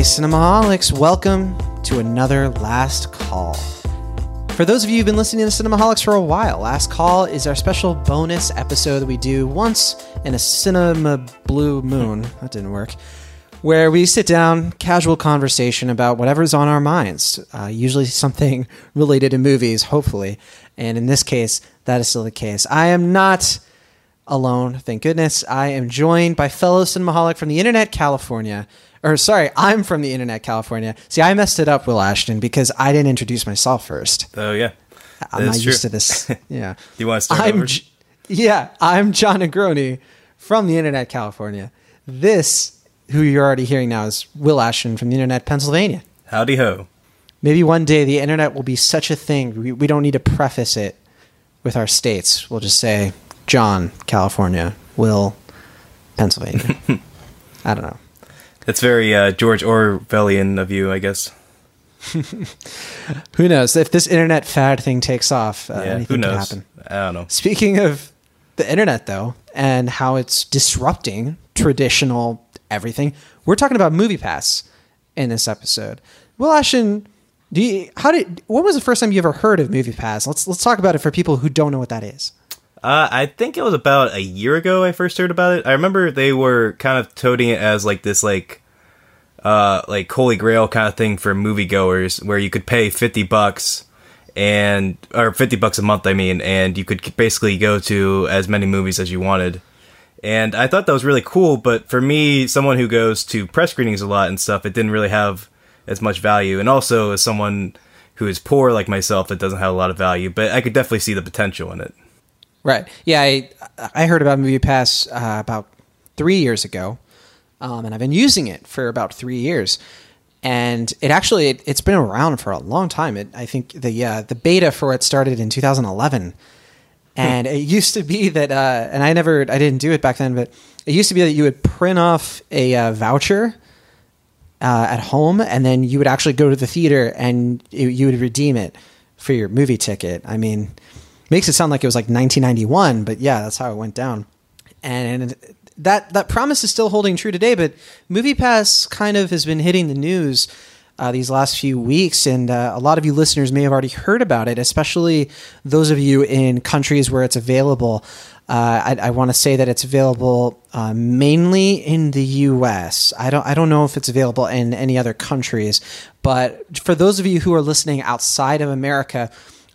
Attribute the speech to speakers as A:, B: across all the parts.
A: Cinemaholics, welcome to another Last Call. For those of you who've been listening to Cinemaholics for a while, Last Call is our special bonus episode that we do once in a cinema blue moon. That didn't work. Where we sit down, casual conversation about whatever's on our minds, uh, usually something related to movies, hopefully. And in this case, that is still the case. I am not alone, thank goodness. I am joined by fellow cinemaholic from the internet, California. Or sorry, I'm from the internet, California. See, I messed it up, Will Ashton, because I didn't introduce myself first.
B: Oh yeah,
A: I'm not
B: true.
A: used to this. Yeah.
B: you want to start
A: I'm
B: over?
A: Yeah, I'm John Negroni from the internet, California. This, who you're already hearing now, is Will Ashton from the internet, Pennsylvania.
B: Howdy ho.
A: Maybe one day the internet will be such a thing. We, we don't need to preface it with our states. We'll just say John, California, Will, Pennsylvania. I don't know.
B: That's very uh, George Orwellian of you, I guess.
A: Who knows? If this internet fad thing takes off, uh,
B: yeah,
A: anything
B: who
A: can
B: knows?
A: happen.
B: I don't know.
A: Speaking of the internet, though, and how it's disrupting traditional everything, we're talking about MoviePass in this episode. Will Ashton, do you, how did? When was the first time you ever heard of MoviePass? Let's let's talk about it for people who don't know what that is.
B: Uh, I think it was about a year ago I first heard about it. I remember they were kind of toting it as like this like uh like holy grail kind of thing for moviegoers where you could pay 50 bucks and or 50 bucks a month I mean and you could basically go to as many movies as you wanted. And I thought that was really cool, but for me, someone who goes to press screenings a lot and stuff, it didn't really have as much value. And also as someone who is poor like myself, it doesn't have a lot of value, but I could definitely see the potential in it.
A: Right. Yeah, I I heard about MoviePass uh, about three years ago, um, and I've been using it for about three years. And it actually it, it's been around for a long time. It, I think the uh, the beta for it started in 2011, and it used to be that uh, and I never I didn't do it back then, but it used to be that you would print off a uh, voucher uh, at home, and then you would actually go to the theater and you, you would redeem it for your movie ticket. I mean, makes it sound like it was like 1991, but yeah, that's how it went down. And that that promise is still holding true today. But MoviePass kind of has been hitting the news uh, these last few weeks, and uh, a lot of you listeners may have already heard about it, especially those of you in countries where it's available. Uh, I, I want to say that it's available uh, mainly in the U.S. I don't I don't know if it's available in any other countries, but for those of you who are listening outside of America,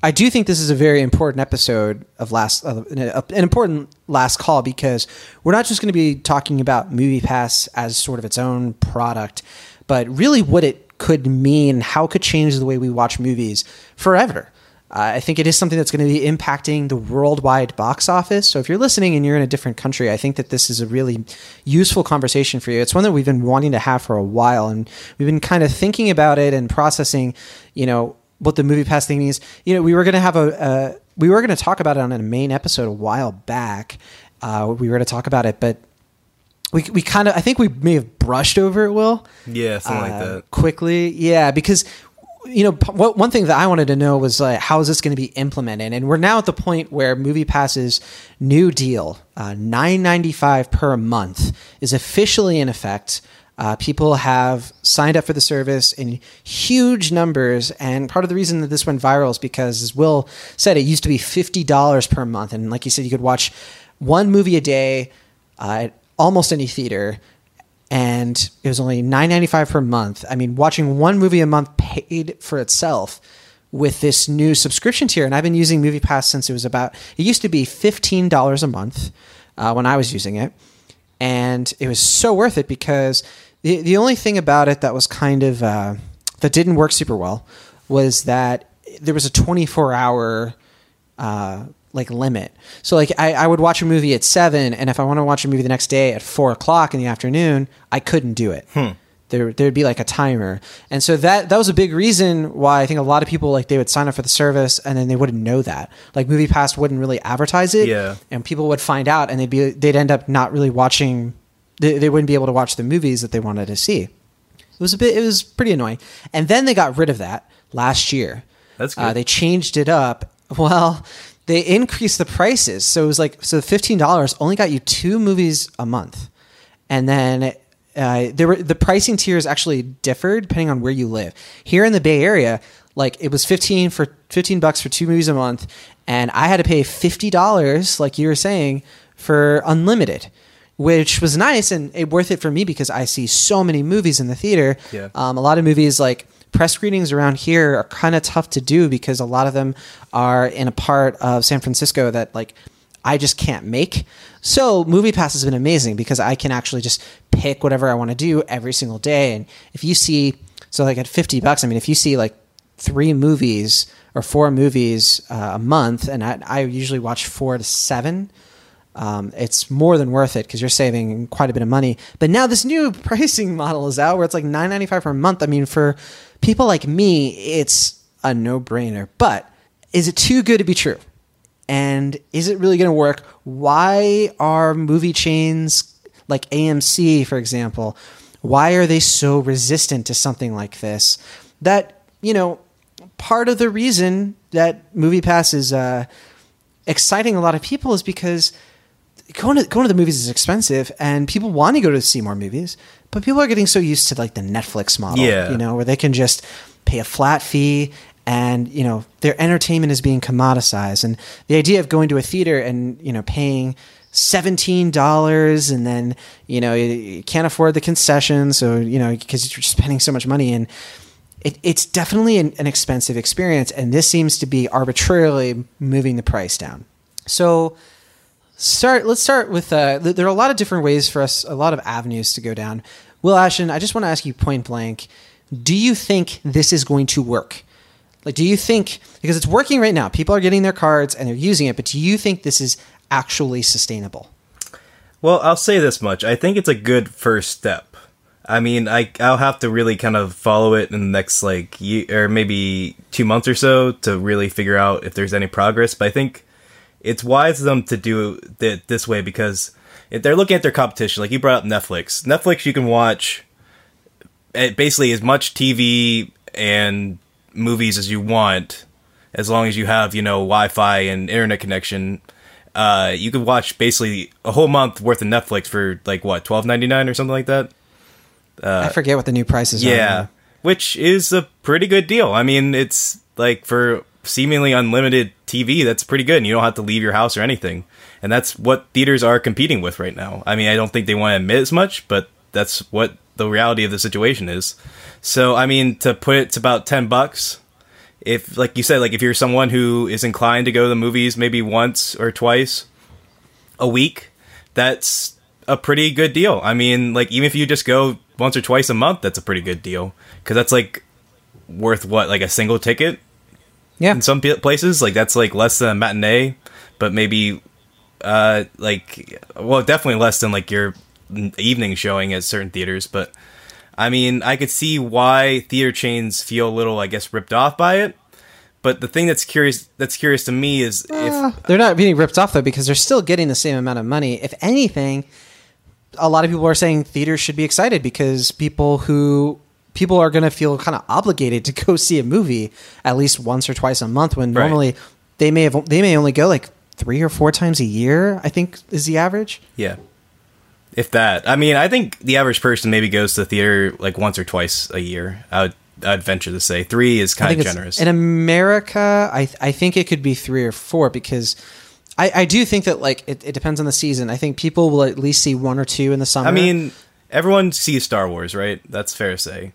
A: I do think this is a very important episode of last uh, an, an important last call because we're not just going to be talking about MoviePass as sort of its own product, but really what it could mean, how it could change the way we watch movies forever. Uh, I think it is something that's going to be impacting the worldwide box office. So if you're listening and you're in a different country, I think that this is a really useful conversation for you. It's one that we've been wanting to have for a while, and we've been kind of thinking about it and processing, you know, what the movie pass thing is. You know, we were going to have a, a we were going to talk about it on a main episode a while back. Uh, we were going to talk about it, but we we kind of I think we may have brushed over it. Will
B: Yeah, something like
A: uh,
B: that.
A: quickly. Yeah, because you know p- what, one thing that I wanted to know was like how is this going to be implemented, and we're now at the point where Movie Pass's new deal, uh, nine ninety five per month, is officially in effect. Uh, people have signed up for the service in huge numbers, and part of the reason that this went viral is because, as Will said, it used to be fifty dollars per month, and like you said, you could watch one movie a day uh, at almost any theater and it was only nine ninety five per month. I mean, watching one movie a month paid for itself with this new subscription tier. And I've been using MoviePass since it was about. It used to be fifteen dollars a month uh, when I was using it, and it was so worth it because the the only thing about it that was kind of uh, that didn't work super well was that there was a twenty four hour uh, like limit. So like I, I would watch a movie at seven, and if I want to watch a movie the next day at four o'clock in the afternoon, I couldn't do it. There there'd be like a timer, and so that that was a big reason why I think a lot of people like they would sign up for the service and then they wouldn't know that. Like MoviePass wouldn't really advertise it,
B: Yeah.
A: and people would find out and they'd be they'd end up not really watching. They, they wouldn't be able to watch the movies that they wanted to see. It was a bit. It was pretty annoying. And then they got rid of that last year.
B: That's
A: Uh,
B: good.
A: they changed it up. Well, they increased the prices, so it was like so fifteen dollars only got you two movies a month, and then uh, there were the pricing tiers actually differed depending on where you live. Here in the Bay Area, like it was fifteen for fifteen bucks for two movies a month, and I had to pay fifty dollars, like you were saying, for unlimited, which was nice and it, worth it for me because I see so many movies in the theater.
B: Yeah.
A: Um, a lot of movies like press screenings around here are kind of tough to do because a lot of them are in a part of San Francisco that like I just can't make. So Movie Pass has been amazing because I can actually just pick whatever I want to do every single day. And if you see, so like at 50 bucks, I mean, if you see like three movies or four movies uh, a month, and I, I usually watch four to seven, um, it's more than worth it because you're saving quite a bit of money. But now this new pricing model is out where it's like nine ninety five per month. I mean, for people like me, it's a no brainer. But is it too good to be true? And is it really going to work? Why are movie chains like AMC, for example, why are they so resistant to something like this? That, you know, part of the reason that Movie Pass is uh, exciting a lot of people is because going to going to the movies is expensive, and people want to go to see more movies, but people are getting so used to like the Netflix model,
B: Yeah.
A: you know, where they can just pay a flat fee, and you know their entertainment is being commoditized, and the idea of going to a theater and you know paying seventeen dollars, and then you know you, can't afford the concessions, so you know because you're spending so much money and. It, it's definitely an, an expensive experience, and this seems to be arbitrarily moving the price down. So, start let's start with uh, there are a lot of different ways for us a lot of avenues to go down will ashton i just want to ask you point blank do you think this is going to work like do you think because it's working right now people are getting their cards and they're using it but do you think this is actually sustainable
B: Well, I'll say this much. I think it's a good first step. I mean, I I'll have to really kind of follow it in the next like year or maybe two months or so to really figure out if there's any progress. But I think it's wise of them to do it this way because if they're looking at their competition, like you brought up Netflix. Netflix, you can watch eh, basically as much TV and movies as you want, as long as you have you know Wi-Fi and internet connection. Uh, you could watch basically a whole month worth of Netflix for like what twelve ninety nine or something like that.
A: i forget what the new prices are
B: Yeah, which is a pretty good deal. I mean, it's like for seemingly unlimited TV, that's pretty good. And you don't have to leave your house or anything. And that's what theaters are competing with right now. I mean, I don't think they want to admit as much, but that's what the reality of the situation is. So, I mean, to put it to about 10 bucks, if, like you said, like if you're someone who is inclined to go to the movies maybe once or twice a week, that's a pretty good deal. I mean, like even if you just go once or twice a month, that's a pretty good deal because that's like worth what like a single ticket
A: yeah
B: in some places. Like that's like less than a matinee, but maybe uh like well definitely less than like your evening showing at certain theaters. But I mean, I could see why theater chains feel a little, I guess, ripped off by it. But the thing that's curious that's curious to me is if
A: they're not being ripped off though because they're still getting the same amount of money. If anything, a lot of people are saying theaters should be excited because people who people are going to feel kind of obligated to go see a movie at least once or twice a month when
B: Right.
A: normally they may have they may only go like three or four times a year. I think is the average.
B: Yeah. If that. I mean, I think the average person maybe goes to the theater like once or twice a year. I would I'd venture to say 3 is kind of generous.
A: in America. I I think it could be three or four because. I, I do think that like it, it depends on the season. I think people will at least see one or two in the summer.
B: I mean, everyone sees Star Wars, right? That's fair to say.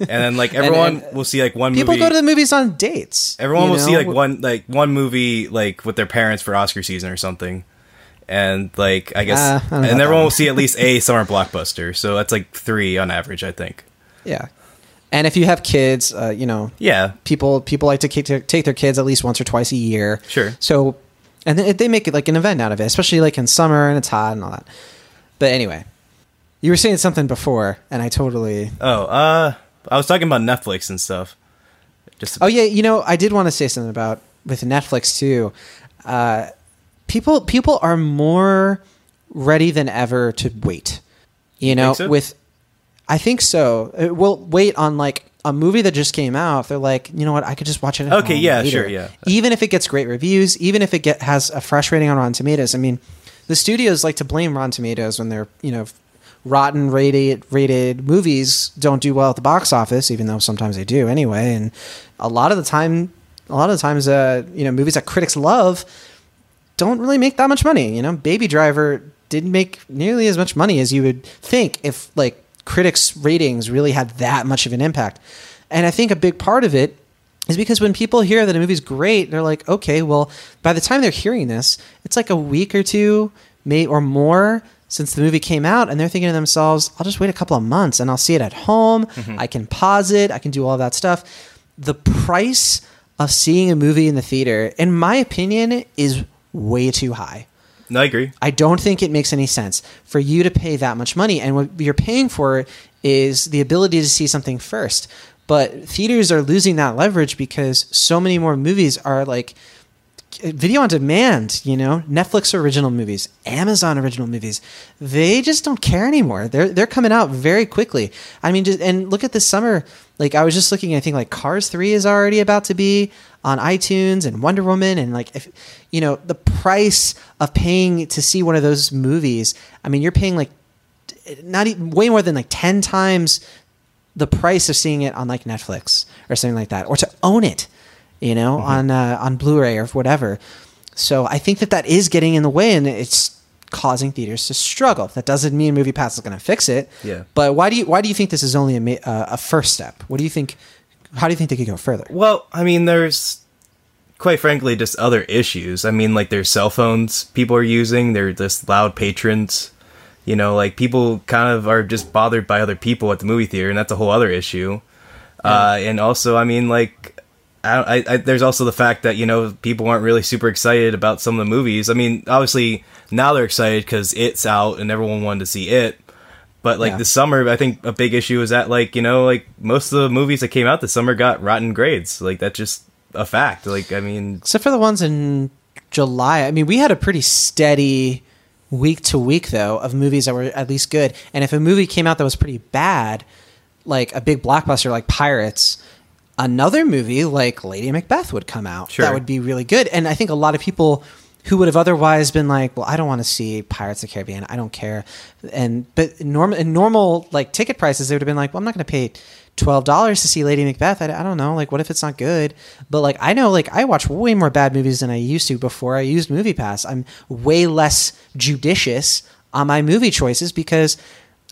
B: And then like everyone
A: and
B: will see like one
A: people
B: movie
A: go to the movies on dates.
B: Everyone will see like one like one movie like with their parents for Oscar season or something. And like I guess
A: Uh, I know
B: and everyone will see at least a summer blockbuster. So that's like 3 on average, I think.
A: Yeah, and if you have kids, uh, you know,
B: Yeah.
A: people people like to take their, kids at least once or twice a year.
B: Sure.
A: So, and they, they make it like an event out of it, especially like in summer and it's hot and all that. But anyway, you were saying something before, and I totally.
B: Oh, uh I was talking about Netflix and stuff. Just
A: Oh yeah, you know, I did want to say something about with Netflix too. Uh, people people are more ready than ever to wait. You know,
B: so?
A: with I think so. Uh, We'll wait on like a movie that just came out. They're like, you know what? I could just watch it. At
B: Okay, yeah,
A: later."
B: sure, yeah.
A: Even if it gets great reviews, even if it get has a fresh rating on Rotten Tomatoes. I mean, the studios like to blame Rotten Tomatoes when they're you know rotten rated rated movies don't do well at the box office, even though sometimes they do anyway. And a lot of the time, a lot of the times, uh, you know, movies that critics love don't really make that much money. You know, Baby Driver didn't make nearly as much money as you would think if like critics' ratings really had that much of an impact. And I think a big part of it is because when people hear that a movie's great, they're like, okay, well, by the time they're hearing this, it's like a week or two, may or more since the movie came out, and they're thinking to themselves, I'll just wait a couple of months and I'll see it at home. Mm-hmm. I can pause it, I can do all that stuff. The price of seeing a movie in the theater, in my opinion, is way too high.
B: No, I agree.
A: I don't think it makes any sense for you to pay that much money. And what you're paying for is the ability to see something first. But theaters are losing that leverage because so many more movies are like video on demand, you know, Netflix original movies, Amazon original movies. They just don't care anymore. They're they're coming out very quickly. I mean, just, and look at this summer. Like I was just looking, I think like Cars 3 is already about to be on iTunes and Wonder Woman and like if you know, the price of paying to see one of those movies, I mean, you're paying like not even way more than like 10 times the price of seeing it on like Netflix or something like that, or to own it, you know, on uh, on Blu-ray or whatever. So I think that that is getting in the way, and it's causing theaters to struggle. That doesn't mean Movie Pass is going to fix it.
B: Yeah.
A: But why do you why do you think this is only a uh, a first step? What do you think? How do you think they could go further?
B: Well, I mean, there's quite frankly just other issues. I mean, like there's cell phones people are using. They're just loud patrons. You know, like people kind of are just bothered by other people at the movie theater, and that's a whole other issue. Uh, and also, I mean, like, I, I, there's also the fact that you know people aren't really super excited about some of the movies. I mean, obviously now they're excited because it's out and everyone wanted to see it. But like
A: Yeah.
B: this summer, I think a big issue is that like you know like most of the movies that came out this summer got rotten grades. Like that's just a fact. Like I mean,
A: Except for the ones in July. I mean, we had a pretty steady week to week though of movies that were at least good. And if a movie came out that was pretty bad, like a big blockbuster like Pirates, another movie like Lady Macbeth would come out.
B: Sure.
A: That would be really good. And I think a lot of people who would have otherwise been like, "Well, I don't want to see Pirates of the Caribbean. I don't care." And but normal in normal like ticket prices, they would have been like, "Well, I'm not going to pay twelve dollars to see Lady Macbeth. I, I don't know. Like, what if it's not good?" But like, I know like I watch way more bad movies than I used to before I used Movie Pass. I'm way less judicious on my movie choices because.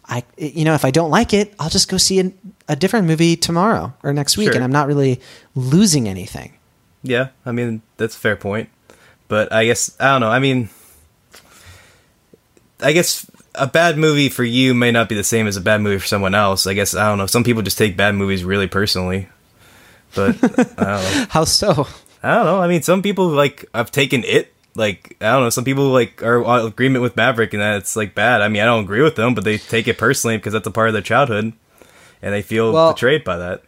A: I, you know, if I don't like it, I'll just go see a, a different movie tomorrow or next week,
B: Sure.
A: and I'm not really losing anything.
B: yeah, I mean that's a fair point. But I guess I don't know. I mean, I guess a bad movie for you may not be the same as a bad movie for someone else. I guess I don't know. Some people just take bad movies really personally. But I don't know.
A: How so?
B: I don't know. I mean, some people like I've taken it. Like I don't know. Some people like are in agreement with Maverick and that it's like bad. I mean, I don't agree with them, but they take it personally because that's a part of their childhood, and they feel
A: Well-
B: betrayed by that.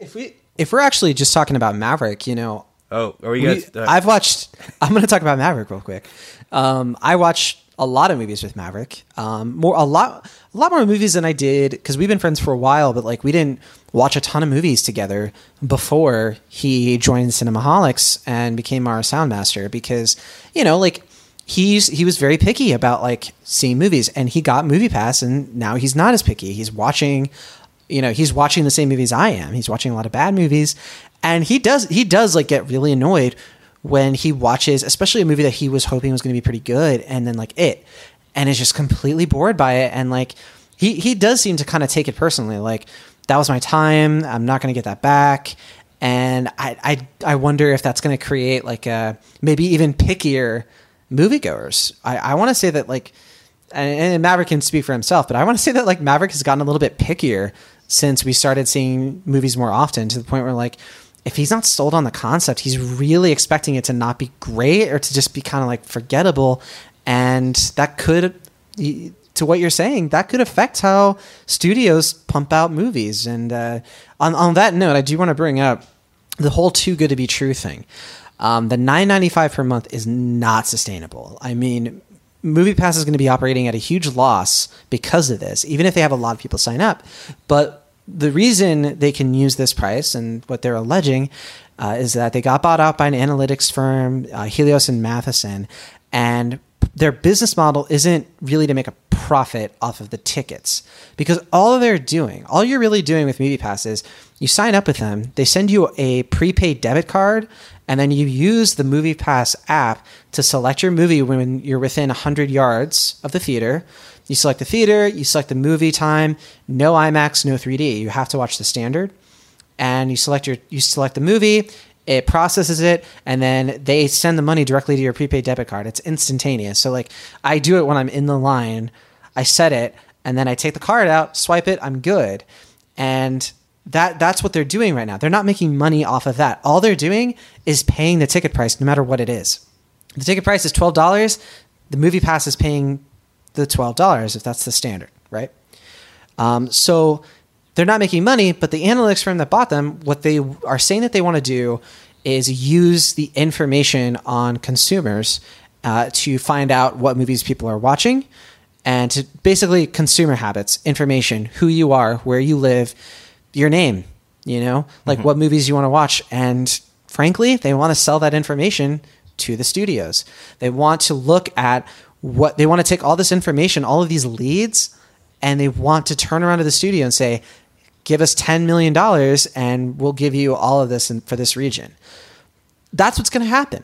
A: If we if we're actually just talking about Maverick, you know,
B: Oh, are you
A: we-
B: guys? uh,
A: I've watched. I'm going to talk about Maverick real quick. Um, I watched a lot of movies with Maverick. Um, more a lot a lot more movies than I did because we've been friends for a while, but like we didn't watch a ton of movies together before he joined Cinemaholics and became our sound master because you know like he's he was very picky about like seeing movies and he got movie pass and now he's not as picky he's watching you know he's watching the same movies i am he's watching a lot of bad movies and he does he does like get really annoyed when he watches especially a movie that he was hoping was going to be pretty good and then like it and is just completely bored by it and like he he does seem to kind of take it personally like that was my time i'm not going to get that back and I, I I wonder if that's going to create like a maybe even pickier moviegoers. I, I want to say that like, and, and Maverick can speak for himself, but I want to say that like Maverick has gotten a little bit pickier since we started seeing movies more often to the point where like if he's not sold on the concept, he's really expecting it to not be great or to just be kind of like forgettable, and that could. To what you're saying, that could affect how studios pump out movies. And uh, on on that note, I do want to bring up the whole too good to be true thing. Um, the nine ninety five per month is not sustainable. I mean, MoviePass is going to be operating at a huge loss because of this, even if they have a lot of people sign up. But the reason they can use this price and what they're alleging uh, is that they got bought out by an analytics firm, uh, Helios and Matheson, and their business model isn't really to make a profit off of the tickets because all they're doing, all you're really doing with MoviePass is you sign up with them, they send you a prepaid debit card, and then you use the MoviePass app to select your movie when you're within 100 yards of the theater. You select the theater, you select the movie time, no IMAX, no 3D. You have to watch the standard and you select your you select the movie it processes it and then they send the money directly to your prepaid debit card. It's instantaneous. So like i do it when i'm in the line. I set it and then i take the card out swipe it i'm good. And that that's what they're doing right now. They're not making money off of that. All they're doing is paying the ticket price no matter what it is. The ticket price is $12 the movie pass is paying the $12 if that's the standard right? Um, so they're not making money, but the analytics firm that bought them, what they are saying that they want to do is use the information on consumers uh, to find out what movies people are watching and to basically consumer habits, information, who you are, where you live, your name, you know, like what movies you want to watch. And frankly, they want to sell that information to the studios. They want to look at what they want to take all this information, all of these leads, and they want to turn around to the studio and say, give us $10 million and we'll give you all of this in, for this region. That's what's going to happen.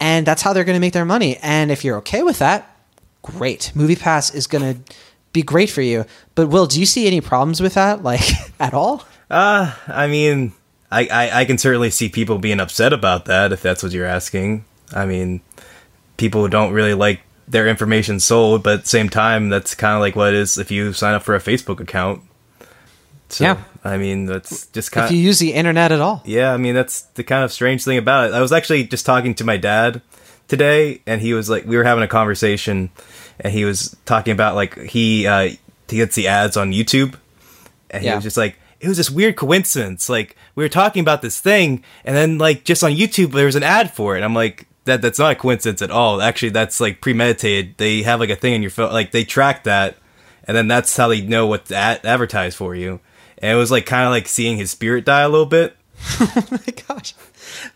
A: And that's how they're going to make their money. And if you're okay with that, great. MoviePass is going to be great for you. But Will, do you see any problems with that, like at all?
B: Uh, I mean, I, I, I can certainly see people being upset about that if that's what you're asking. I mean, people don't really like their information sold, but at the same time, that's kind of like what it is if you sign up for a Facebook account. So,
A: Yeah.
B: I mean, that's just kind
A: If
B: of.
A: you use the internet at all.
B: Yeah, I mean that's the kind of strange thing about it. I was actually just talking to my dad today, and he was like, we were having a conversation, and he was talking about like he uh, he gets the ads on YouTube, and he
A: Yeah.
B: was just like, it was this weird coincidence. Like we were talking about this thing, and then like just on YouTube there was an ad for it. And I'm like, that that's not a coincidence at all. Actually, that's like premeditated. They have like a thing in your phone, like they track that, and then that's how they know what to ad- advertise for you. And it was like kind of like seeing his spirit die a little bit
A: oh my gosh.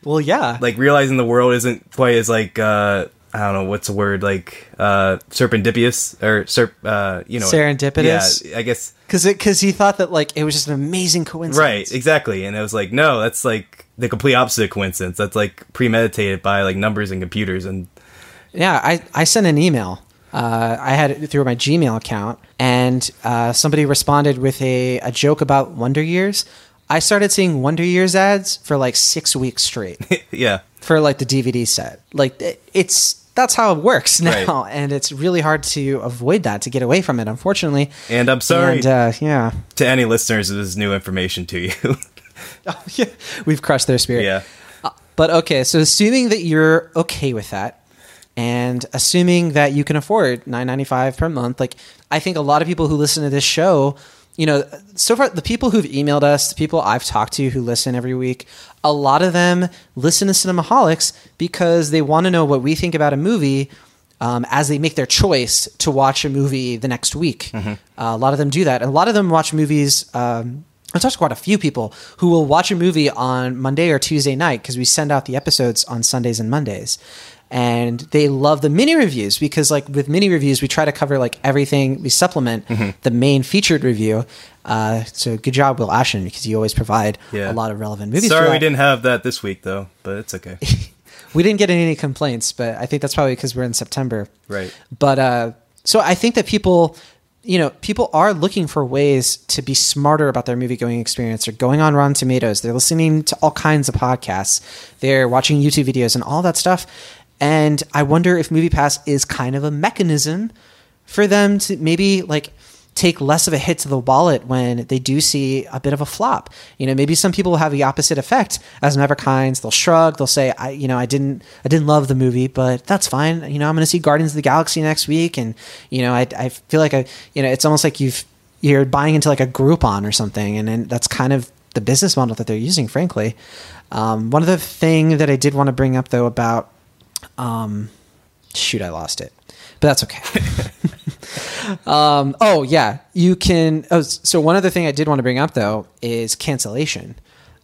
A: Well, yeah.
B: like realizing the world isn't quite as like uh I don't know what's the word like uh serendipitous or serp uh you know
A: Serendipitous?
B: Yeah, I guess
A: Because because he thought that like it was just an amazing coincidence.
B: right exactly. And it was like no, that's like the complete opposite of coincidence. That's like premeditated by like numbers and computers and
A: Yeah, I, I sent an email. Uh, I had it through my Gmail account, and uh, somebody responded with a, a joke about Wonder Years. I started seeing Wonder Years ads for like six weeks straight
B: yeah.
A: for like the DVD set. Like it, it's that's how it works now, and it's really hard to avoid that to get away from it. Unfortunately,
B: And I'm sorry
A: And uh, yeah,
B: to any listeners this is new information to you.
A: yeah, we've crushed their spirit.
B: yeah.
A: But okay, so assuming that you're okay with that, and assuming that you can afford nine ninety five per month, like I think a lot of people who listen to this show, you know, so far the people who've emailed us, the people I've talked to who listen every week, a lot of them listen to Cinemaholics because they want to know what we think about a movie. Um, as they make their choice to watch a movie the next week, uh, a lot of them do that. And a lot of them watch movies. Um, I've talked to quite a few people who will watch a movie on Monday or Tuesday night because we send out the episodes on Sundays and Mondays. And they love the mini reviews because, like, with mini reviews, we try to cover like everything. We supplement the main featured review. Uh, so good job, Will Ashton, because you always provide
B: Yeah.
A: a lot of relevant movies.
B: Sorry we didn't have that this week though, but it's okay.
A: We didn't get any complaints, but I think that's probably because we're in September.
B: Right.
A: But uh, so I think that people, you know, people are looking for ways to be smarter about their movie going experience. They're going on Rotten Tomatoes. They're listening to all kinds of podcasts. They're watching YouTube videos and all that stuff. And I wonder if MoviePass is kind of a mechanism for them to maybe like take less of a hit to the wallet when they do see a bit of a flop. You know, maybe some people will have the opposite effect as Neverkinds. They'll shrug. They'll say, "I, you know, I didn't, I didn't love the movie, but that's fine. You know, I'm going to see Guardians of the Galaxy next week, and you know, I, I feel like I, you know, it's almost like you've you're buying into like a Groupon or something, and that's kind of the business model that they're using. Frankly, um, one of the thing that I did want to bring up though about, um, shoot, I lost it, but that's okay. Um, oh yeah, you can. Oh, so one other thing I did want to bring up though is cancellation.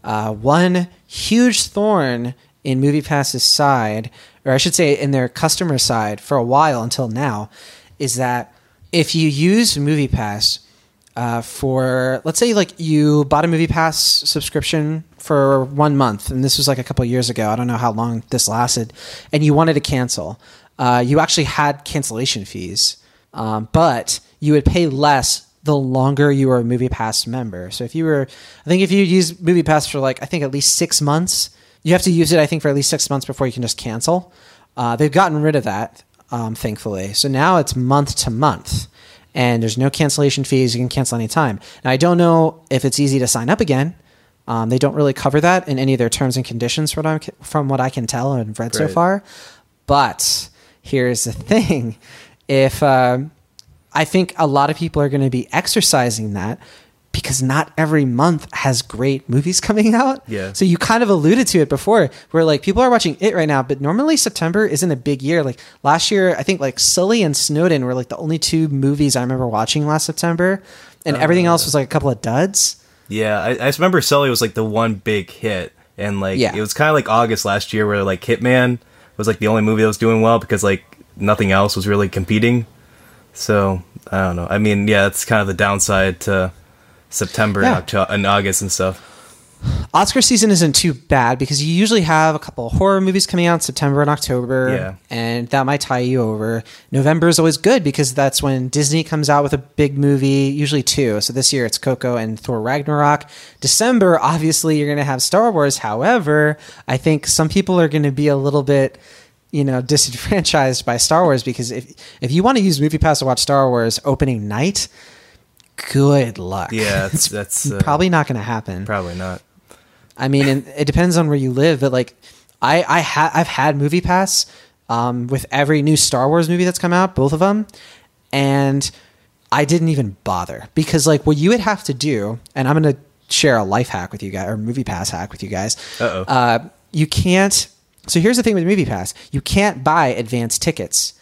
A: Uh, one huge thorn in MoviePass's side, or I should say, in their customer side, for a while until now, is that if you use MoviePass uh, for, let's say, like you bought a MoviePass subscription for one month, and this was like a couple years ago. I don't know how long this lasted, and you wanted to cancel. Uh, you actually had cancellation fees, um, but you would pay less the longer you were a MoviePass member. So if you were, I think if you use MoviePass for like I think at least six months, you have to use it. I think for at least six months before you can just cancel. Uh, they've gotten rid of that, um, thankfully. So now it's month to month, and there's no cancellation fees. You can cancel anytime. Now I don't know if it's easy to sign up again. Um, they don't really cover that in any of their terms and conditions, from what, I'm, from what I can tell and read so far. But here's the thing: if uh, I think a lot of people are going to be exercising that because not every month has great movies coming out.
B: Yeah.
A: So you kind of alluded to it before, where like people are watching it right now, but normally September isn't a big year. Like last year, I think like Sully and Snowden were like the only two movies I remember watching last September, and everything else was like a couple of duds.
B: Yeah, I, I just remember Sully was like the one big hit, and like
A: Yeah.
B: it was kind of like August last year, where like Hitman was like the only movie that was doing well because like nothing else was really competing. So I don't know. I mean, yeah, that's kind of the downside to September
A: Yeah.
B: and, Octo- and August and stuff.
A: Oscar season isn't too bad because you usually have a couple of horror movies coming out in September and October,
B: Yeah.
A: and that might tie you over. November is always good because that's when Disney comes out with a big movie, usually two. So this year it's Coco and Thor Ragnarok. December, obviously, you're going to have Star Wars. However, I think some people are going to be a little bit. You know, disenfranchised by Star Wars because if if you want to use Movie Pass to watch Star Wars opening night, good luck.
B: Yeah,
A: it's
B: that's, that's uh,
A: probably not going to happen.
B: probably not.
A: I mean, and it depends on where you live, but like, I I ha- I've had Movie Pass um, with every new Star Wars movie that's come out, both of them, and I didn't even bother because like what you would have to do, and I'm gonna share a life hack with you guys or Movie Pass hack with you guys.
B: Uh-oh.
A: Uh, you can't. So here's the thing with Movie Pass: you can't buy advance tickets.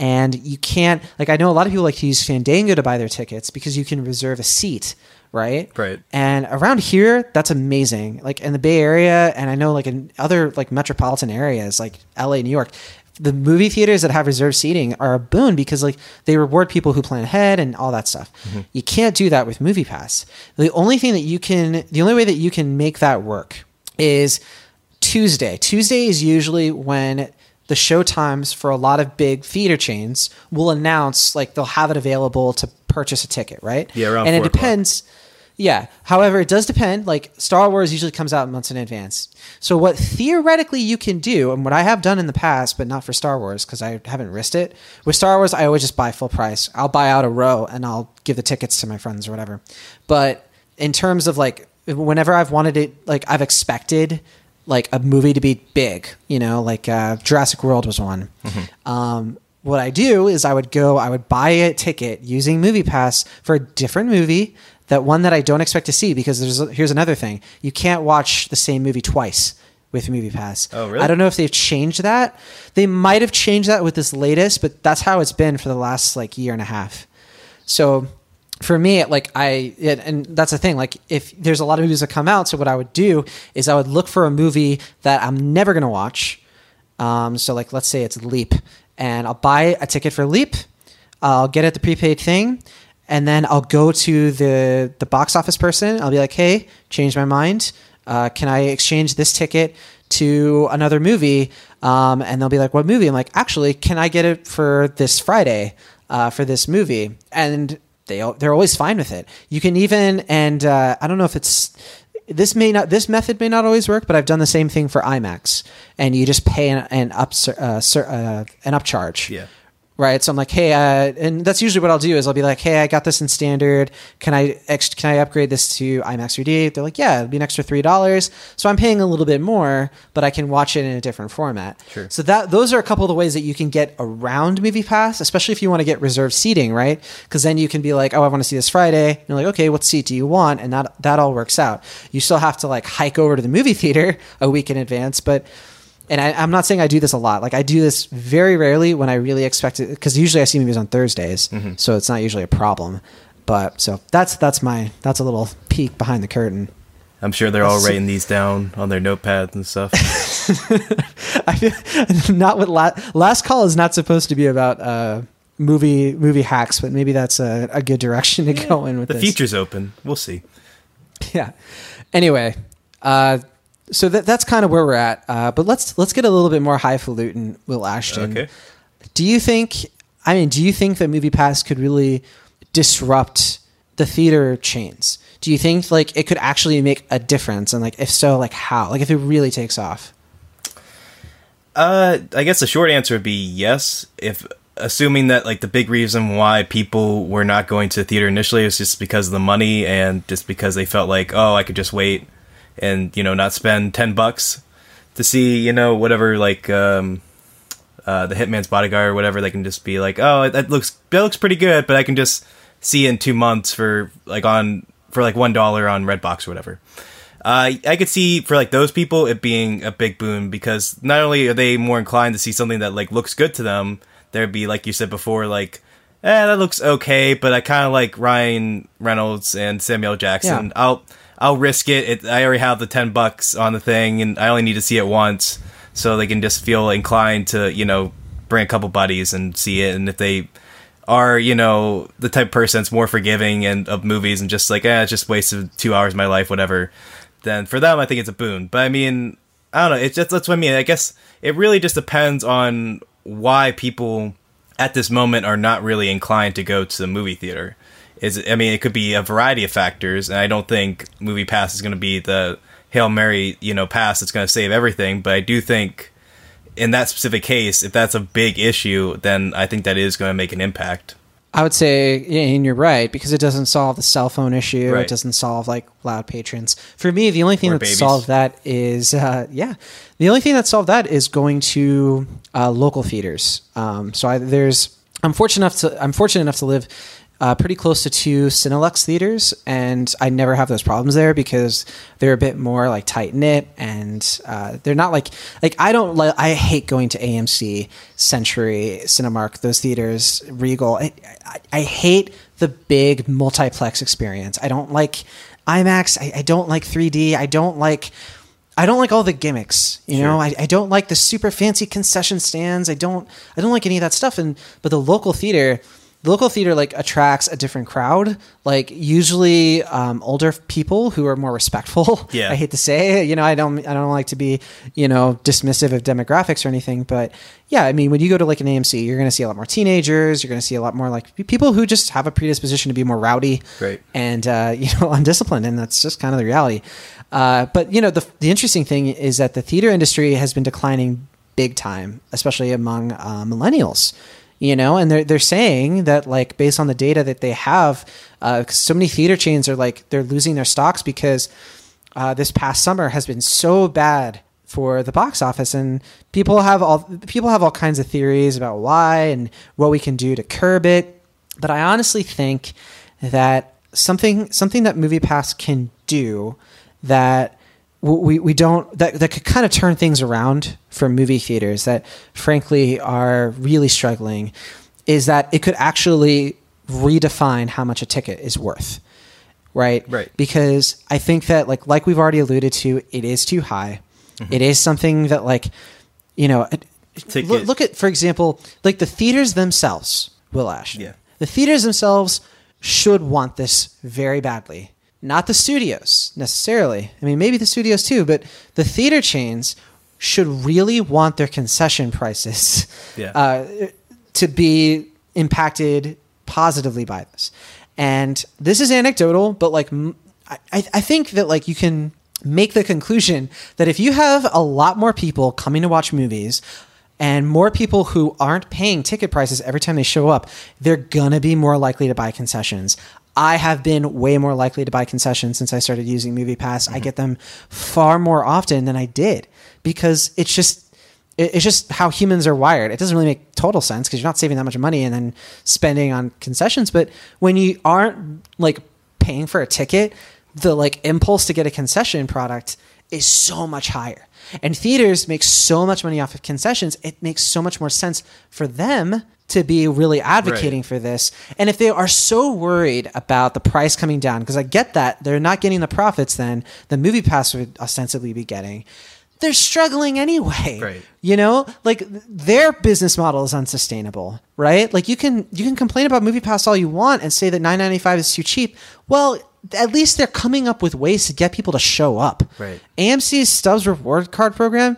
A: And you can't like I know a lot of people like to use Fandango to buy their tickets because you can reserve a seat, right?
B: Right.
A: And around here, that's amazing. Like in the Bay Area, and I know like in other like metropolitan areas like LA, New York, the movie theaters that have reserved seating are a boon because like they reward people who plan ahead and all that stuff. Mm-hmm. You can't do that with Movie Pass. The only thing that you can, the only way that you can make that work is Tuesday. Tuesday is usually when the show times for a lot of big theater chains will announce like they'll have it available to purchase a ticket, right?
B: Yeah, around
A: and it
B: 4 o'clock.
A: depends. Yeah. However, it does depend. Like Star Wars usually comes out months in advance. So what theoretically you can do, and what I have done in the past, but not for Star Wars because I haven't risked it. With Star Wars, I always just buy full price. I'll buy out a row and I'll give the tickets to my friends or whatever. But in terms of like, whenever I've wanted it, like I've expected like a movie to be big, you know, like uh, Jurassic World was one. Um, what I do is I would go, I would buy a ticket using Movie Pass for a different movie, that one that I don't expect to see. Because there's here's another thing: you can't watch the same movie twice with MoviePass.
B: Oh, really?
A: I don't know if they've changed that. They might have changed that with this latest, but that's how it's been for the last like year and a half. So for me, like I, it, and that's the thing. Like if there's a lot of movies that come out, so what I would do is I would look for a movie that I'm never gonna watch. Um, so like let's say it's Leap, and I'll buy a ticket for Leap. I'll get it the prepaid thing, and then I'll go to the the box office person. I'll be like, hey, change my mind. Uh, can I exchange this ticket to another movie? Um, and they'll be like, what movie? I'm like, actually, can I get it for this Friday uh, for this movie? And they they're always fine with it. You can even and uh, I don't know if it's this may not this method may not always work, but I've done the same thing for IMAX, and you just pay an, an up uh, uh, an upcharge.
B: Yeah.
A: Right. So I'm like, hey, uh, and that's usually what I'll do is I'll be like, hey, I got this in standard. Can I ex- can I upgrade this to IMAX 3D? They're like, yeah, it'll be an extra three dollars. So I'm paying a little bit more, but I can watch it in a different format.
B: Sure.
A: So that those are a couple of the ways that you can get around Movie Pass, especially if you want to get reserved seating, right? Because then you can be like, oh, I want to see this Friday. And you're like, okay, what seat do you want? And that that all works out. You still have to like hike over to the movie theater a week in advance, but and I, I'm not saying I do this a lot. Like I do this very rarely when I really expect it, because usually I see movies on Thursdays, so it's not usually a problem. But so that's that's my that's a little peek behind the curtain.
B: I'm sure they're all
A: That's-
B: writing these down on their notepads and stuff.
A: I feel not what la- last call is not supposed to be about uh, movie movie hacks, but maybe that's a, a good direction to go in with
B: The
A: this.
B: future's open. We'll see.
A: yeah. Anyway, uh, so that that's kind of where we're at. Uh, but let's let's get a little bit more highfalutin, Will Ashton.
B: Okay.
A: Do you think? I mean, do you think that Movie Pass could really disrupt the theater chains? Do you think like it could actually make a difference? And like, if so, like how? Like, if it really takes off?
B: Uh, I guess the short answer would be yes. If assuming that like the big reason why people were not going to the theater initially was just because of the money and just because they felt like oh I could just wait and you know not spend ten bucks to see you know whatever like um uh the Hitman's Bodyguard or whatever they can just be like oh that looks that looks pretty good but I can just see in two months for like on for like one dollar on Redbox or whatever. Uh, I could see for like those people it being a big boon because not only are they more inclined to see something that like looks good to them, there'd be like you said before, like, eh, that looks okay, but I kind of like Ryan Reynolds and Samuel Jackson.
A: Yeah.
B: I'll I'll risk it. it. I already have the ten bucks on the thing, and I only need to see it once, so they can just feel inclined to you know bring a couple buddies and see it, and if they are you know the type of person that's more forgiving and of movies and just like eh, it's just wasted two hours of my life, whatever. Then for them, I think it's a boon. But I mean, I don't know. It's just that's what I mean. I guess it really just depends on why people at this moment are not really inclined to go to the movie theater. Is I mean, it could be a variety of factors, and I don't think Movie Pass is going to be the hail mary, you know, pass that's going to save everything. But I do think in that specific case, if that's a big issue, then I think that is going to make an impact.
A: I would say, and you're right because it doesn't solve the cell phone issue.
B: Right.
A: It doesn't solve like loud patrons. For me, the only thing
B: Or
A: that
B: babies.
A: solved that is, uh, yeah, the only thing that solved that is going to uh, local theaters. Um, so I, there's, I'm fortunate enough to, I'm fortunate enough to live uh, pretty close to two Cinelux theaters, and I never have those problems there because they're a bit more like tight knit, and uh, they're not like like I don't like I hate going to AMC, Century, Cinemark, those theaters, Regal. I, I, I hate the big multiplex experience. I don't like IMAX. I, I don't like 3D. I don't like. I don't like all the gimmicks, you know. I, I don't like the super fancy concession stands. I don't I don't like any of that stuff. And but the local theater, the local theater like attracts a different crowd. Like usually um, older people who are more respectful.
B: Yeah.
A: I hate to say, you know, I don't I don't like to be you know dismissive of demographics or anything, but yeah, I mean when you go to like an AMC, you're going to see a lot more teenagers. You're going to see a lot more like people who just have a predisposition to be more rowdy
B: Right.
A: and uh, you know undisciplined, and that's just kind of the reality. Uh, but you know the the interesting thing is that the theater industry has been declining big time, especially among uh, millennials. You know, and they're they're saying that like based on the data that they have, uh, so many theater chains are like they're losing their stocks because uh, this past summer has been so bad for the box office. And people have all people have all kinds of theories about why and what we can do to curb it. But i honestly think that something something that moviepass can do that we, we don't that, that could kind of turn things around for movie theaters that frankly are really struggling is that it could actually redefine how much a ticket is worth right?
B: Right.
A: because i think that like like we've already alluded to it is too high. Mm-hmm. It is something that like you know look at for example like the theaters themselves will ash.
B: Yeah.
A: the theaters themselves should want this very badly not the studios necessarily i mean maybe the studios too but the theater chains should really want their concession prices
B: Yeah.
A: uh, to be impacted positively by this. And this is anecdotal, but like I, I think that like you can make the conclusion that if you have a lot more people coming to watch movies and more people who aren't paying ticket prices every time they show up, they're gonna be more likely to buy concessions. I have been way more likely to buy concessions since I started using MoviePass. I mm-hmm. get them far more often than I did because it's just it's just how humans are wired. It doesn't really make total sense because you're not saving that much money and then spending on concessions. But when you aren't like paying for a ticket, the like impulse to get a concession product is so much higher. And theaters make so much money off of concessions. It makes so much more sense for them to be really advocating
B: Right.
A: for this. And if they are so worried about the price coming down, because I get that they're not getting the profits then the movie pass would ostensibly be getting they're struggling anyway.
B: Right.
A: You know, like their business model is unsustainable, right? Like you can you can complain about Movie Pass all you want and say that 9.95 is too cheap. Well, at least they're coming up with ways to get people to show up.
B: Right.
A: AMC's Stubs reward card program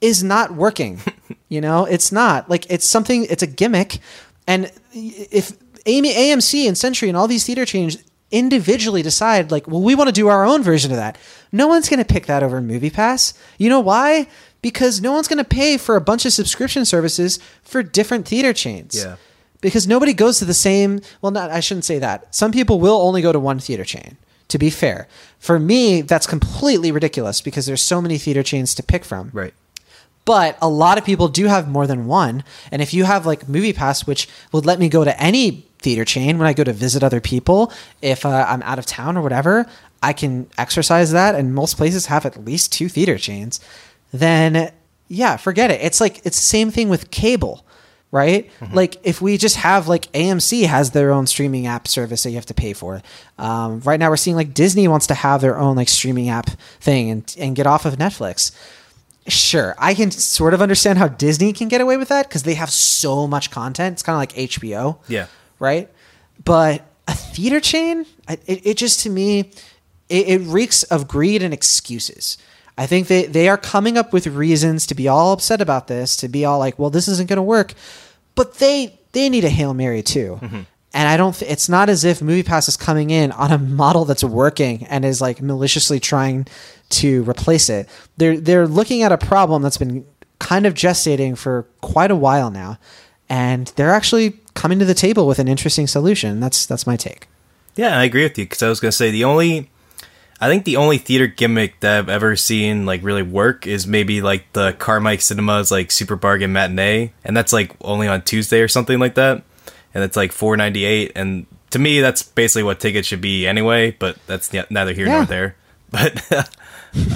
A: is not working. You know, it's not. Like it's something it's a gimmick and if Amy AMC and Century and all these theater chains individually decide like, well, we want to do our own version of that. No one's going to pick that over Movie Pass. You know why? Because no one's going to pay for a bunch of subscription services for different theater chains.
B: Yeah.
A: Because nobody goes to the same. Well, not. I shouldn't say that. Some people will only go to one theater chain. To be fair, for me, that's completely ridiculous because there's so many theater chains to pick from
B: Right.
A: But a lot of people do have more than one. And if you have like movie pass which would let me go to any theater chain when i go to visit other people if uh, i'm out of town or whatever i can exercise that and most places have at least two theater chains then yeah forget it. It's like it's the same thing with cable right? Like if we just have like amc has their own streaming app service that you have to pay for. Um, right now we're seeing like disney wants to have their own like streaming app thing and, and get off of netflix Sure, I can sort of understand how Disney can get away with that because they have so much content. It's kind of like HBO,
B: Yeah.
A: right? But a theater chain, it, it just to me, it, it reeks of greed and excuses. I think they, they are coming up with reasons to be all upset about this, to be all like, well, this isn't going to work. But they they need a hail mary too. Mm-hmm. And I don't. It's not as if MoviePass is coming in on a model that's working and is like maliciously trying to replace it. They're they're looking at a problem that's been kind of gestating for quite a while now, and they're actually coming to the table with an interesting solution. That's that's my take.
B: Yeah, I agree with you because I was gonna say the only, I think the only theater gimmick that I've ever seen like really work is maybe like the Carmike Cinemas like Super Bargain Matinee, and that's like only on Tuesday or something like that, and it's like four ninety eight, and to me that's basically what tickets should be anyway, but that's neither here
A: Yeah.
B: nor there. But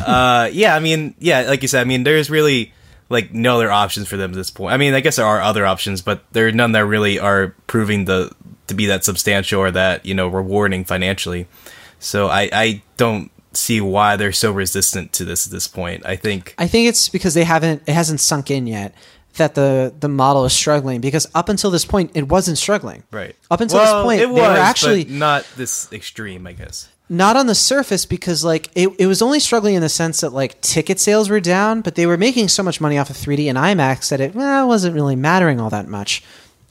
B: uh, yeah, I mean, yeah, like you said, I mean, there's really like no other options for them at this point. I mean, I guess there are other options, but there are none that really are proving the to be that substantial or that you know rewarding financially. So I I don't see why they're so resistant to this at this point. I think
A: I think it's because they haven't it hasn't sunk in yet that the the model is struggling because up until this point it wasn't struggling.
B: right
A: Up until
B: Well,
A: this point
B: it
A: they
B: was,
A: were
B: but
A: actually
B: not this extreme, I guess.
A: not on the surface because like it, it was only struggling in the sense that like ticket sales were down but they were making so much money off of 3d and imax that it well, wasn't really mattering all that much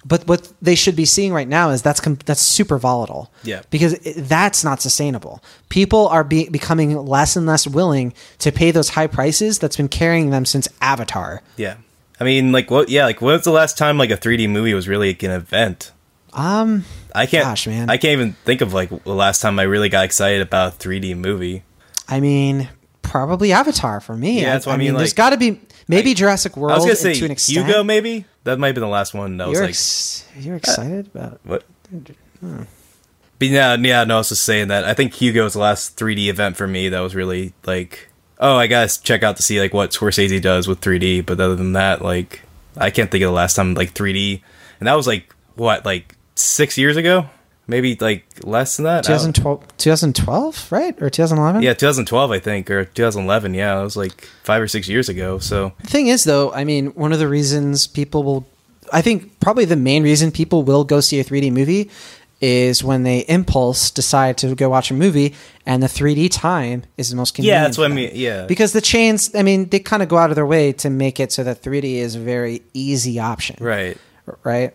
A: but what they should be seeing right now is that's com- that's super volatile
B: Yeah.
A: because it, that's not sustainable people are be- becoming less and less willing to pay those high prices that's been carrying them since avatar
B: Yeah, I mean, like what? Yeah, like when was the last time like a 3D movie was really like, an event?
A: um
B: I can't.
A: Gosh, man.
B: I can't even think of like the last time I really got excited about a 3D movie.
A: i mean probably avatar for me
B: Yeah, that's what I mean,
A: there's got to be maybe jurassic world
B: I was gonna say
A: to an extent
B: Hugo, maybe that might be the last one. That was
A: You're,
B: like
A: ex- you're excited about
B: what? But yeah, yeah, no, I was just saying that. I think Hugo was the last 3D event for me that was really like, oh, I gotta check out to see like what Scorsese does with 3D. But other than that, like, I can't think of the last time like 3D, and that was like what, like six years ago, maybe like less than that.
A: 2012, 2012 right or 2011
B: Yeah, 2012, I think, or 2011. Yeah, it was like five or six years ago. So
A: the thing is though i mean one of the reasons people will i think probably the main reason people will go see a 3d movie is when they impulse decide to go watch a movie and the 3d time is the most convenient
B: yeah, that's what I mean. Yeah,
A: because the chains i mean they kind of go out of their way to make it so that 3d is a very easy option
B: right.
A: right?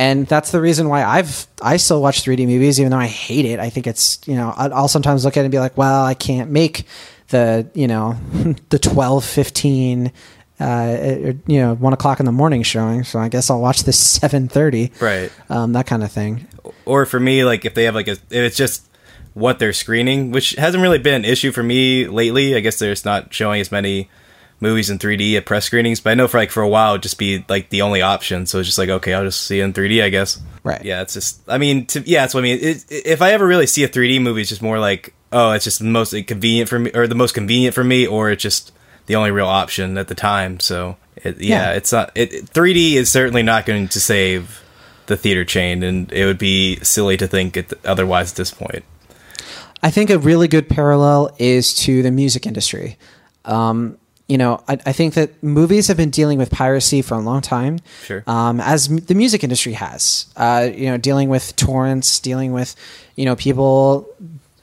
A: And that's the reason why I've I still watch 3D movies, even though I hate it. I think it's you know I'll sometimes look at it and be like, well, I can't make the you know the 12, 15, uh, you know one o'clock in the morning showing. So I guess I'll watch this seven thirty,
B: Right.
A: um, that kind of thing.
B: or for me, like if they have like a, if it's just what they're screening, which hasn't really been an issue for me lately. I guess they're just not showing as many movies in 3D at press screenings, but I know for like for a while it'd just be like the only option. So it's just like okay, I'll just see it in 3D, I guess.
A: Right.
B: Yeah, it's just. I mean, to, yeah, that's what I mean. It, if I ever really see a 3D movie, it's just more like oh, it's just the most convenient for me, or the most convenient for me, or it's just the only real option at the time. So it, yeah,
A: Yeah.
B: it's not. It, 3D is certainly not going to save the theater chain, and it would be silly to think it otherwise at this point.
A: I think a really good parallel is to the music industry. Um, you know, I, I think that movies have been dealing with piracy for a long time.
B: Sure.
A: Um, as m- the music industry has, uh, you know, dealing with torrents, dealing with, you know, people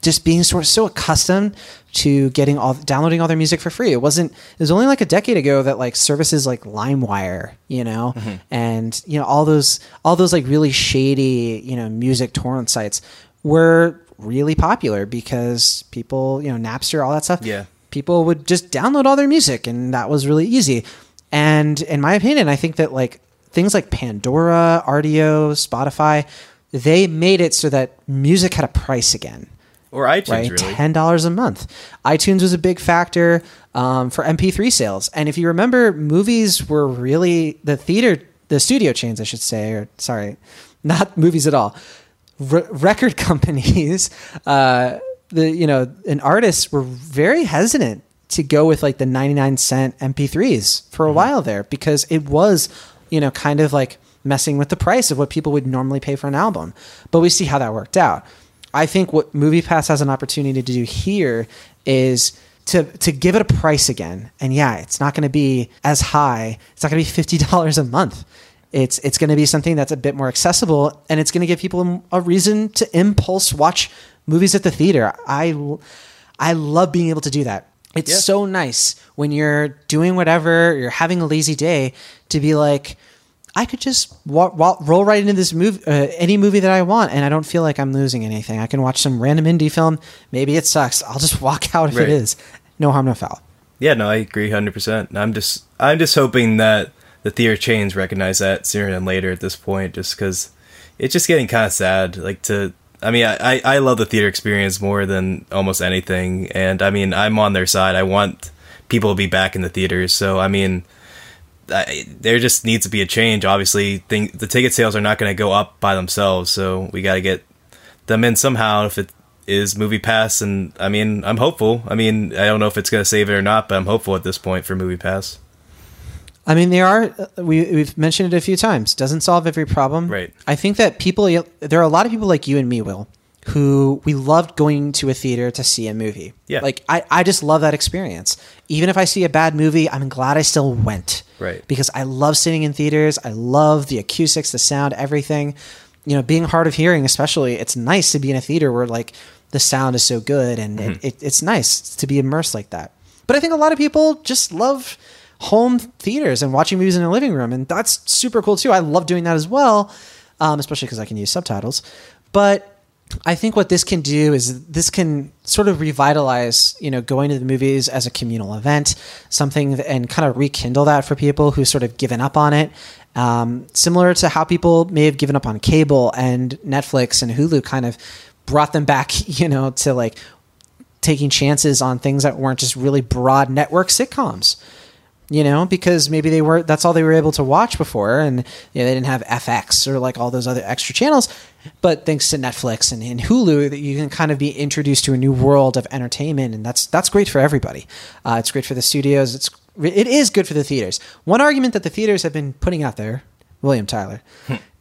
A: just being sort of so accustomed to getting all downloading all their music for free. It wasn't. It was only like a decade ago that like services like LimeWire, you know, mm-hmm. and you know all those all those like really shady, you know, music torrent sites were really popular because people, you know, Napster, all that stuff.
B: Yeah.
A: People would just download all their music, and that was really easy. And in my opinion, I think that like things like Pandora, Rdio, Spotify, they made it so that music had a price again
B: Or iTunes,
A: right?
B: really.
A: Ten dollars a month. iTunes was a big factor um, for MP3 sales, and if you remember, movies were really the theater, the studio chains, I should say, or sorry, not movies at all. Re- record companies, uh, the you know, and artists were very hesitant to go with like the ninety nine cent MP3s for a while there because it was, you know, kind of like messing with the price of what people would normally pay for an album. But we see how that worked out. I think what MoviePass has an opportunity to do here is to to give it a price again. And yeah, it's not going to be as high. It's not going to be fifty dollars a month. It's it's going to be something that's a bit more accessible, and it's going to give people a reason to impulse watch movies at the theater. I I love being able to do that. It's
B: Yeah.
A: so nice when you're doing whatever, you're having a lazy day, to be like, I could just wa- wa- roll right into this movie, uh, any movie that I want, and I don't feel like I'm losing anything. I can watch some random indie film. Maybe it sucks. I'll just walk out if
B: Right.
A: it is. No harm, no foul.
B: Yeah, no, I agree hundred percent. I'm just I'm just hoping that the theater chains recognize that sooner than later at this point, just because it's just getting kind of sad. Like to, I mean, I I I love the theater experience more than almost anything, and I mean, I'm on their side. I want people to be back in the theaters, so I mean. I, there just needs to be a change. Obviously, thing, the ticket sales are not going to go up by themselves, so we got to get them in somehow. If it is Movie Pass, and I mean, I'm hopeful. I mean, I don't know if it's going to save it or not, but I'm hopeful at this point for Movie Pass.
A: I mean, they are. We we've mentioned it a few times. Doesn't solve every problem.
B: Right.
A: I think that people. There are a lot of people like you and me, Will, who we loved going to a theater to see a movie.
B: Yeah.
A: Like I, I just love that experience. Even if I see a bad movie, I'm glad I still went.
B: Right.
A: Because I love sitting in theaters. I love the acoustics, the sound, everything. You know, being hard of hearing, especially, it's nice to be in a theater where like the sound is so good, and it, it, it's nice to be immersed like that. But I think a lot of people just love home theaters and watching movies in their living room, and that's super cool too. I love doing that as well, um, especially because I can use subtitles. But I think what this can do is this can sort of revitalize, you know, going to the movies as a communal event, something that, and kind of rekindle that for people who sort of given up on it. Um, similar to how people may have given up on cable and Netflix and Hulu kind of brought them back, you know, to like taking chances on things that weren't just really broad network sitcoms you know, because maybe they were that's all they were able to watch before, and you know, they didn't have FX or like all those other extra channels. But thanks to Netflix and, and Hulu, that you can kind of be introduced to a new world of entertainment, and that's that's great for everybody. Uh, it's great for the studios. It's it is good for the theaters. One argument that the theaters have been putting out there, William Tyler,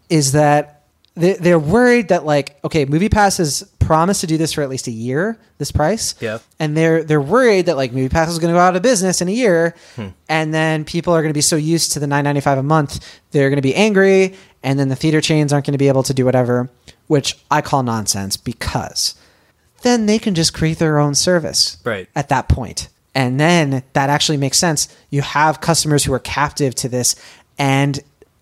A: is that they, they're worried that like okay, MoviePass has promised to do this for at least a year, this price,
B: Yeah.
A: and they're they're worried that like MoviePass is going to go out of business in a year, hmm. and then people are going to be so used to the nine ninety five a month, they're going to be angry, and then the theater chains aren't going to be able to do whatever, which I call nonsense because then they can just create their own service
B: Right.
A: at that point, and then that actually makes sense. You have customers who are captive to this, and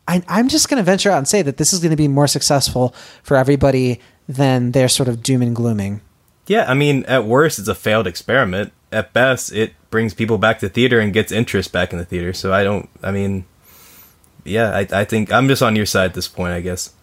A: I, I'm just going to venture out and say that this is going to be more successful for everybody than their sort of doom and glooming.
B: Yeah, I mean, at worst, it's a failed experiment. At best, it brings people back to theater and gets interest back in the theater. So I don't. I mean, yeah, I, I think I'm just on your side at this point. I guess.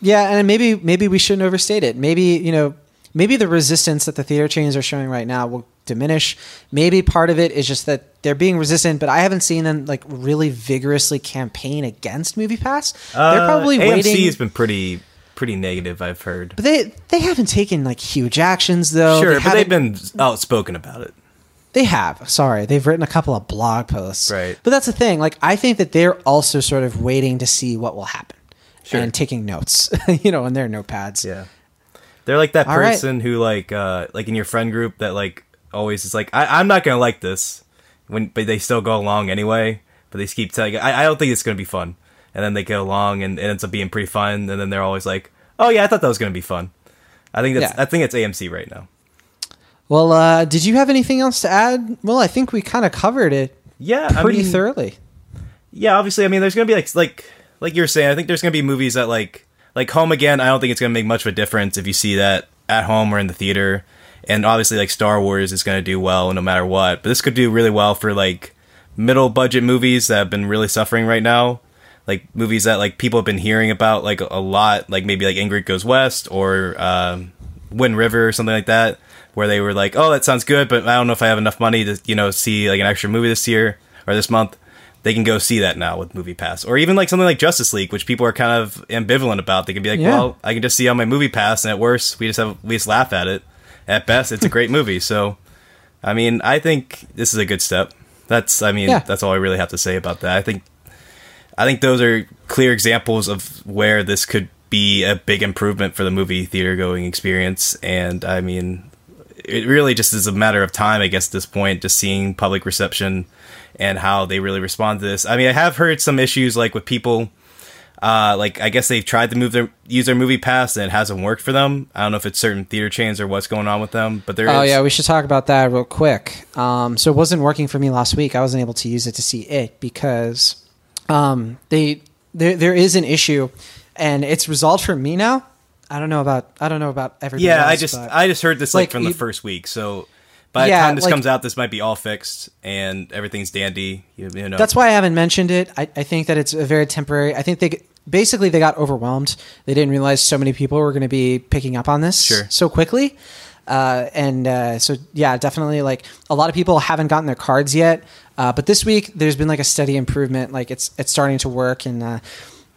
A: Yeah, and maybe maybe we shouldn't overstate it. Maybe you know, maybe the resistance that the theater chains are showing right now will diminish. Maybe part of it is just that they're being resistant, but I haven't seen them like really vigorously campaign against MoviePass. they're probably
B: Uh, AMC
A: waiting.
B: has been pretty pretty negative. I've heard.
A: but they they haven't taken like huge actions though.
B: sure,
A: They
B: but they've been outspoken about it.
A: They have. Sorry, they've written a couple of blog posts.
B: Right.
A: But that's the thing. Like, I think that they're also sort of waiting to see what will happen
B: Sure.
A: and taking notes. you know, in their notepads.
B: Yeah. They're like that
A: All right.
B: person who like uh like in your friend group that like always is like I I'm not gonna like this, when but they still go along anyway. But they keep telling. I, I don't think it's gonna be fun. And then they go along and it ends up being pretty fun. And then they're always like, "Oh yeah, I thought that was gonna be fun." I think that's
A: Yeah.
B: I think it's AMC right now.
A: Well, uh, did you have anything else to add? Well, I think we kind of covered it
B: Yeah,
A: pretty
B: I mean,
A: thoroughly.
B: yeah, obviously, I mean, there's gonna be like like like you're saying. I think there's gonna be movies that like like Home Again. I don't think it's gonna make much of a difference if you see that at home or in the theater. And obviously, like Star Wars is gonna do well no matter what. But this could do really well for like middle budget movies that have been really suffering right now. Like movies that like people have been hearing about like a lot, like maybe like Ingrid Goes West or um, Wind River or something like that, where they were like, "Oh, that sounds good, but I don't know if I have enough money to you know see like an extra movie this year or this month." They can go see that now with Movie Pass, or even like something like Justice League, which people are kind of ambivalent about. They can be like,
A: Yeah.
B: "Well, I can just see on my Movie Pass, and at worst, we just have we just laugh at it. At best, it's a great movie." So, I mean, I think this is a good step. That's, I mean,
A: Yeah.
B: that's all I really have to say about that. I think I think those are clear examples of where this could be a big improvement for the movie theater going experience. And I mean, it really just is a matter of time, I guess, at this point, just seeing public reception and how they really respond to this. I mean, I have heard some issues like with people. Uh, like I guess they've tried to move their use their movie pass and it hasn't worked for them. I don't know if it's certain theater chains or what's going on with them, but there is.
A: Oh yeah, we should talk about that real quick. Um, so it wasn't working for me last week. I wasn't able to use it to see it because um, they there there is an issue, and it's resolved for me now. I don't know about I don't know about everybody.
B: Yeah, I just I just heard this like,
A: like,
B: from the first week. So by the time this
A: like-
B: comes out, this might be all fixed and everything's dandy. You, you know,
A: That's why I haven't mentioned it. I, I think that it's a very temporary. I think they basically they got overwhelmed. They didn't realize so many people were going to be picking up on this
B: Sure.
A: so quickly. Uh, and uh, so yeah, definitely like a lot of people haven't gotten their cards yet. Uh, but this week there's been like a steady improvement. Like it's it's starting to work and. Uh,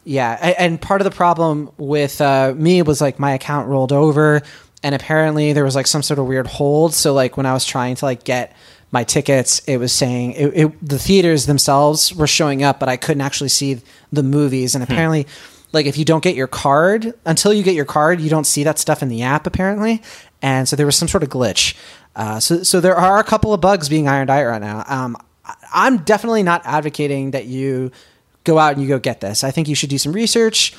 A: yeah, a- and part of the problem with uh, me was like my account rolled over, and apparently there was like some sort of weird hold. So like when I was trying to like get my tickets, it was saying it, it, the theaters themselves were showing up, but I couldn't actually see the movies. And apparently, like if you don't get your card until you get your card, you don't see that stuff in the app apparently. And so there was some sort of glitch. Uh, so so there are a couple of bugs being ironed out right now. Um, I'm definitely not advocating that you go out and you go get this. I think you should do some research.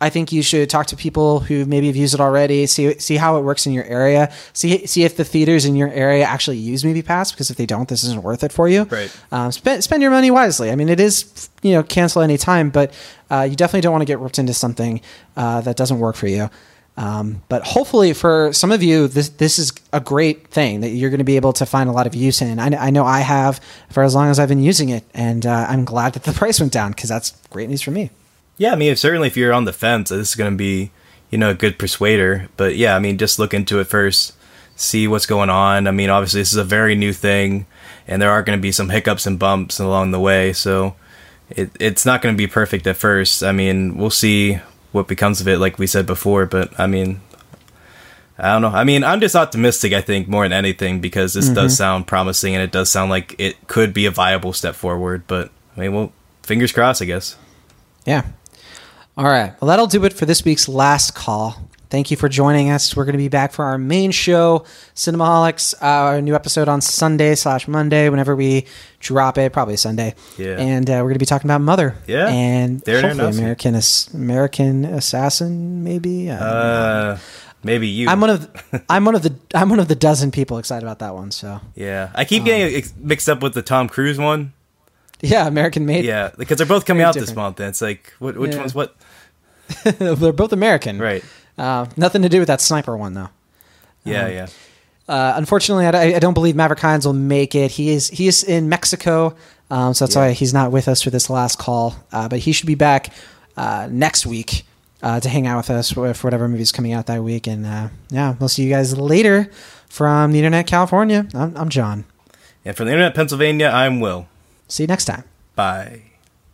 A: I think you should talk to people who maybe have used it already. See see how it works in your area. See see if the theaters in your area actually use MoviePass. Because if they don't, this isn't worth it for you.
B: Right.
A: Um, spend spend your money wisely. I mean, it is you know cancel any time, but uh, you definitely don't want to get ripped into something uh, that doesn't work for you. Um, but hopefully, for some of you, this this is a great thing that you're going to be able to find a lot of use in. I, I know I have for as long as I've been using it, and uh, I'm glad that the price went down because that's great news for me.
B: yeah, I mean, certainly if you're on the fence, this is going to be you know a good persuader. But yeah, I mean, just look into it first, see what's going on. I mean, obviously this is a very new thing, and there are going to be some hiccups and bumps along the way. So it, it's not going to be perfect at first. I mean, we'll see what becomes of it, like we said before. But I mean, I don't know. I mean, I'm just optimistic. I think more than anything because this does mm-hmm. sound promising, and it does sound like it could be a viable step forward. But I mean, well, fingers crossed, I guess.
A: Yeah. All right. Well, that'll do it for this week's last call. Thank you for joining us. We're going to be back for our main show, Cinemaholics, uh, a new episode on Sunday slash Monday, whenever we drop it, probably Sunday.
B: Yeah.
A: And uh, we're going to be talking about Mother.
B: Yeah.
A: And
B: There
A: hopefully. American Ass- American Assassin, maybe.
B: Uh, maybe you.
A: I'm one of the, I'm one of the I'm one of the dozen people excited about that one. So
B: yeah, I keep getting ex- mixed up with the Tom Cruise one.
A: yeah, American Made.
B: Yeah, because they're both coming
A: Very
B: out this month, and it's like, what, which
A: Yeah.
B: one's what?
A: they're both American.
B: Right.
A: Uh, nothing to do with that sniper one though.
B: Yeah,
A: Um,
B: yeah.
A: Uh, unfortunately, I, I don't believe Maverick Hines will make it. He is he is in Mexico, um, so that's
B: Yeah.
A: why he's not with us for this last call. Uh, but he should be back uh, next week uh, to hang out with us for for whatever movie's coming out that week. And uh, yeah, we'll see you guys later from the Internet California. I'm, I'm Jon.
B: And from the Internet Pennsylvania, I'm Will.
A: See you next time.
B: Bye.